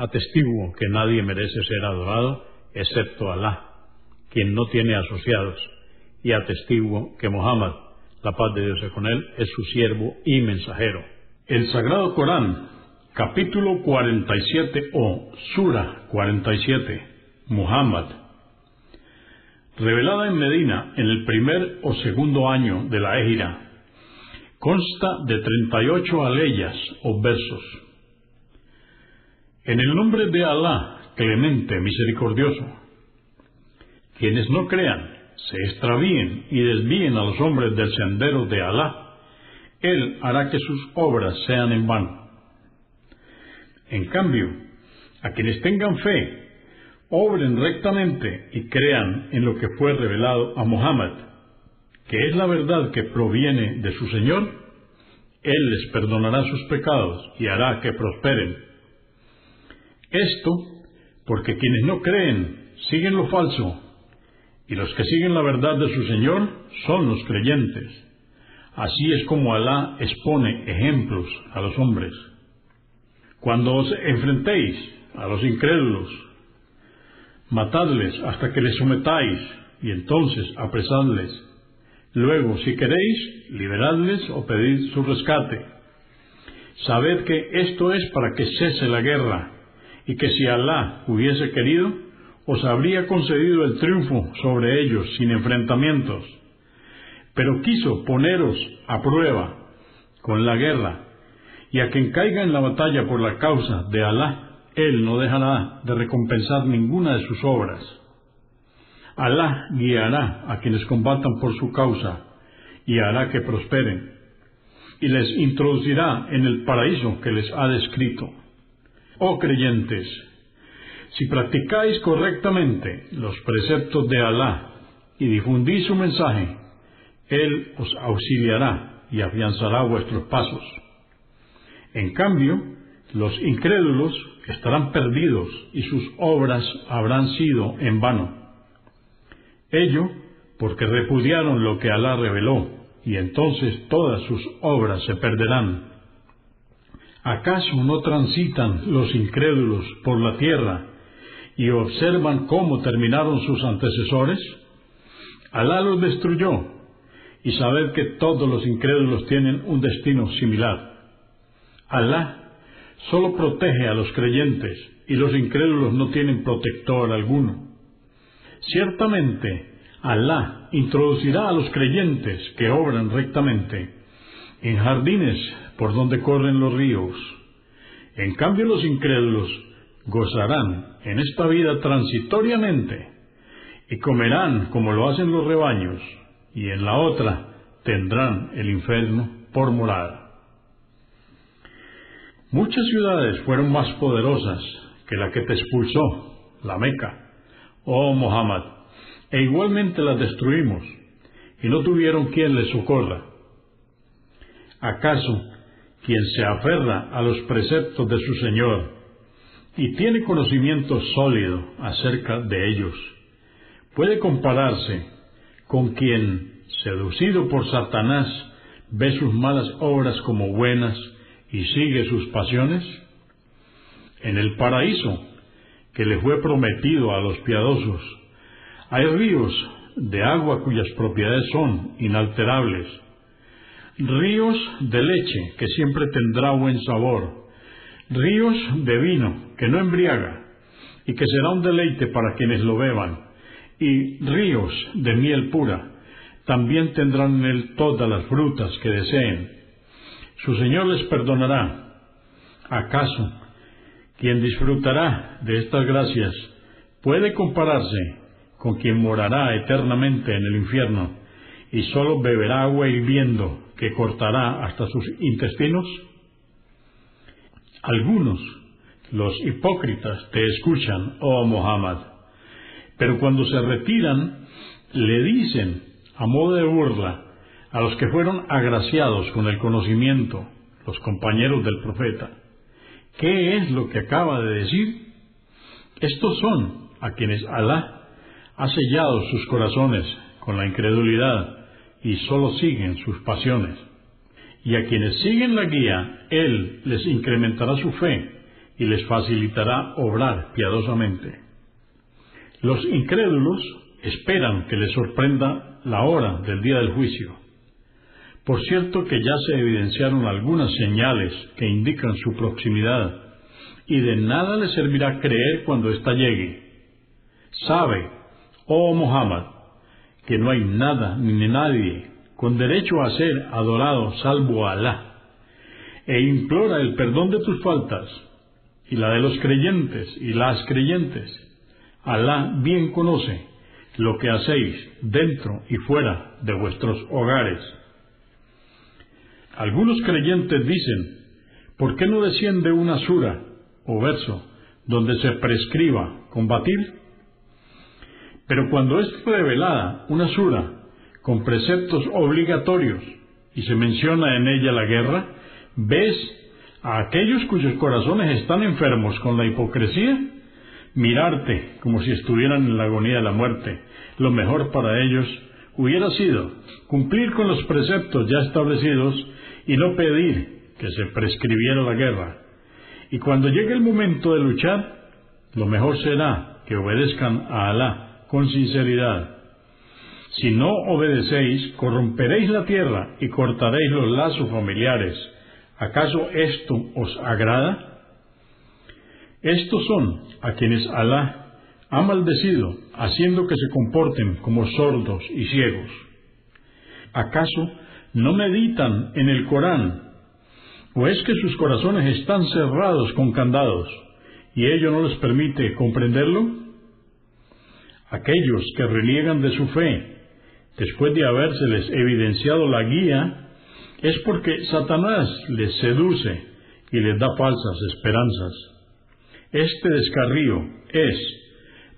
Atestiguo que nadie merece ser adorado excepto Alá, quien no tiene asociados y atestiguo que Mohammed, la paz de Dios es con él, es su siervo y mensajero. El Sagrado Corán, capítulo 47 o Sura 47, Muhammad, revelada en Medina en el primer o segundo año de la Égira, consta de 38 aleyas o versos. En el nombre de Alá, clemente, misericordioso, quienes no crean, se extravíen y desvíen a los hombres del sendero de Alá, Él hará que sus obras sean en vano. En cambio, a quienes tengan fe, obren rectamente y crean en lo que fue revelado a Muhammad, que es la verdad que proviene de su Señor, Él les perdonará sus pecados y hará que prosperen. Esto porque quienes no creen siguen lo falso y los que siguen la verdad de su Señor son los creyentes. Así es como Alá expone ejemplos a los hombres. Cuando os enfrentéis a los incrédulos, matadles hasta que les sometáis y entonces apresadles. Luego, si queréis, liberadles o pedid su rescate. Sabed que esto es para que cese la guerra y que si Alá hubiese querido, os habría concedido el triunfo sobre ellos sin enfrentamientos, pero quiso poneros a prueba con la guerra, y a quien caiga en la batalla por la causa de Alá, él no dejará de recompensar ninguna de sus obras. Alá guiará a quienes combatan por su causa y hará que prosperen, y les introducirá en el paraíso que les ha descrito. Oh creyentes, si practicáis correctamente los preceptos de Alá y difundís su mensaje, Él os auxiliará y afianzará vuestros pasos. En cambio, los incrédulos estarán perdidos y sus obras habrán sido en vano. Ello porque repudiaron lo que Alá reveló, y entonces todas sus obras se perderán. ¿Acaso no transitan los incrédulos por la tierra y observan cómo terminaron sus antecesores? Alá los destruyó, y sabed que todos los incrédulos tienen un destino similar. Alá solo protege a los creyentes, y los incrédulos no tienen protector alguno. Ciertamente, Alá introducirá a los creyentes que obran rectamente en jardines por donde corren los ríos. En cambio, los incrédulos gozarán en esta vida transitoriamente y comerán como lo hacen los rebaños y en la otra tendrán el infierno por morada. Muchas ciudades fueron más poderosas que la que te expulsó, la Meca, oh Muhammad, e igualmente las destruimos y no tuvieron quien les socorra. ¿Acaso quien se aferra a los preceptos de su Señor y tiene conocimiento sólido acerca de ellos. Puede compararse con quien, seducido por Satanás, ve sus malas obras como buenas y sigue sus pasiones. En el paraíso que le fue prometido a los piadosos, hay ríos de agua cuyas propiedades son inalterables, ríos de leche que siempre tendrá buen sabor, ríos de vino que no embriaga, y que será un deleite para quienes lo beban, y ríos de miel pura. También tendrán en él todas las frutas que deseen. Su Señor les perdonará. ¿Acaso quien disfrutará de estas gracias puede compararse con quien morará eternamente en el infierno y sólo beberá agua hirviendo que cortará hasta sus intestinos? Algunos, los hipócritas, te escuchan, oh Muhammad, pero cuando se retiran, le dicen, a modo de burla, a los que fueron agraciados con el conocimiento, los compañeros del profeta, ¿qué es lo que acaba de decir? Estos son a quienes Alá ha sellado sus corazones con la incredulidad y sólo siguen sus pasiones. Y a quienes siguen la guía, Él les incrementará su fe y les facilitará obrar piadosamente. Los incrédulos esperan que les sorprenda la hora del día del juicio. Por cierto que ya se evidenciaron algunas señales que indican su proximidad, y de nada les servirá creer cuando ésta llegue. Sabe, oh Muhammad, que no hay nada ni nadie con derecho a ser adorado salvo Alá, e implora el perdón de tus faltas y la de los creyentes y las creyentes. Alá bien conoce lo que hacéis dentro y fuera de vuestros hogares. Algunos creyentes dicen, ¿por qué no desciende una sura o verso donde se prescriba combatir? Pero cuando es revelada una sura con preceptos obligatorios y se menciona en ella la guerra, ves a aquellos cuyos corazones están enfermos con la hipocresía mirarte como si estuvieran en la agonía de la muerte. Lo mejor para ellos hubiera sido cumplir con los preceptos ya establecidos y no pedir que se prescribiera la guerra. Y cuando llegue el momento de luchar, lo mejor será que obedezcan a Alá con sinceridad. Si no obedecéis, corromperéis la tierra y cortaréis los lazos familiares. ¿Acaso esto os agrada? Estos son a quienes Alá ha maldecido, haciendo que se comporten como sordos y ciegos. ¿Acaso no meditan en el Corán? ¿O es que sus corazones están cerrados con candados y ello no les permite comprenderlo? Aquellos que reniegan de su fe, después de habérseles evidenciado la guía, es porque Satanás les seduce y les da falsas esperanzas. Este descarrío es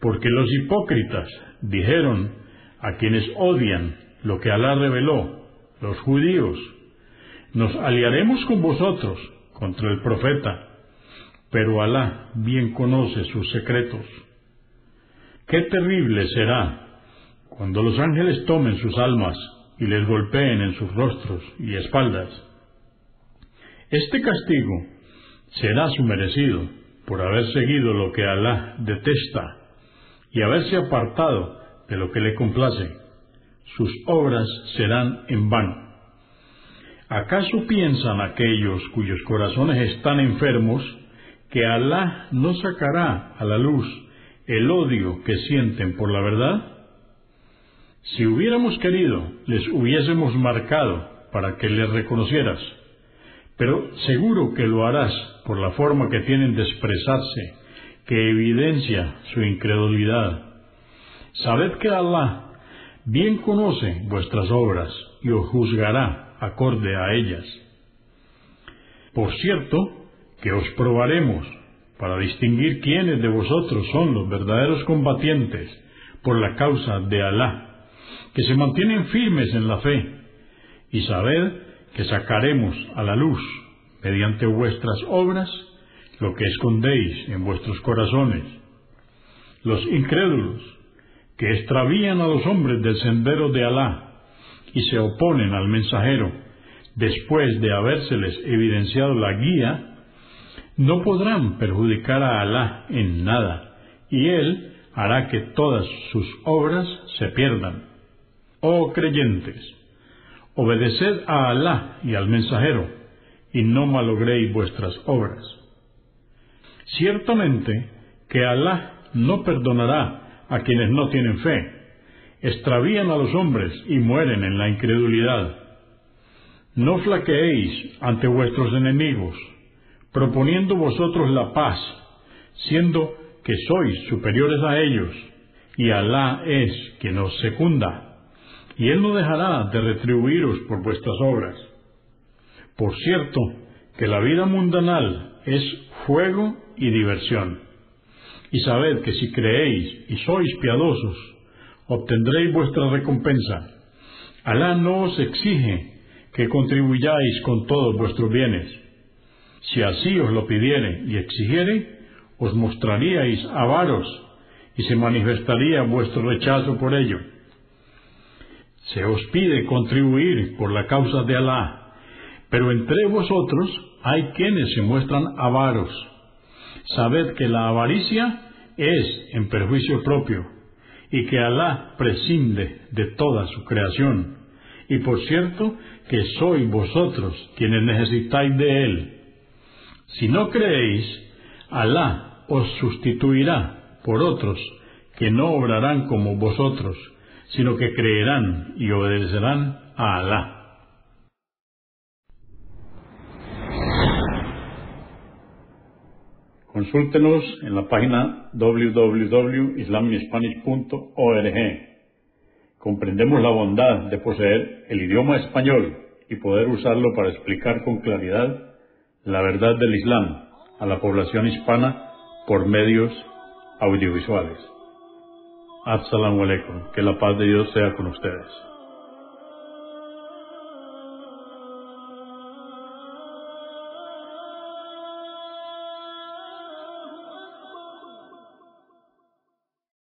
porque los hipócritas dijeron a quienes odian lo que Alá reveló, los judíos, nos aliaremos con vosotros contra el profeta, pero Alá bien conoce sus secretos. Qué terrible será cuando los ángeles tomen sus almas y les golpeen en sus rostros y espaldas. Este castigo será su merecido por haber seguido lo que Alá detesta y haberse apartado de lo que le complace. Sus obras serán en vano. ¿Acaso piensan aquellos cuyos corazones están enfermos que Alá no sacará a la luz el odio que sienten por la verdad? Si hubiéramos querido, les hubiésemos marcado para que les reconocieras, pero seguro que lo harás por la forma que tienen de expresarse, que evidencia su incredulidad. Sabed que Allah bien conoce vuestras obras y os juzgará acorde a ellas. Por cierto, que os probaremos para distinguir quiénes de vosotros son los verdaderos combatientes por la causa de Alá, que se mantienen firmes en la fe, y sabed que sacaremos a la luz, mediante vuestras obras, lo que escondéis en vuestros corazones. Los incrédulos, que extravían a los hombres del sendero de Alá y se oponen al mensajero, después de habérseles evidenciado la guía, no podrán perjudicar a Alá en nada, y Él hará que todas sus obras se pierdan. Oh creyentes, obedeced a Alá y al mensajero, y no malogréis vuestras obras. Ciertamente que Alá no perdonará a quienes no tienen fe, extravían a los hombres y mueren en la incredulidad. No flaqueéis ante vuestros enemigos, proponiendo vosotros la paz, siendo que sois superiores a ellos, y Alá es quien os secunda, y Él no dejará de retribuiros por vuestras obras. Por cierto, que la vida mundanal es fuego y diversión. Y sabed que si creéis y sois piadosos, obtendréis vuestra recompensa. Alá no os exige que contribuyáis con todos vuestros bienes. Si así os lo pidiere y exigiere, os mostraríais avaros y se manifestaría vuestro rechazo por ello. Se os pide contribuir por la causa de Alá, pero entre vosotros hay quienes se muestran avaros. Sabed que la avaricia es en perjuicio propio, y que Alá prescinde de toda su creación. Y por cierto que sois vosotros quienes necesitáis de Él. Si no creéis, Alá os sustituirá por otros que no obrarán como vosotros, sino que creerán y obedecerán a Alá. Consúltenos en la página www.islamispanish.org. Comprendemos la bondad de poseer el idioma español y poder usarlo para explicar con claridad la verdad del Islam a la población hispana por medios audiovisuales. Assalamu alaikum. Que la paz de Dios sea con ustedes.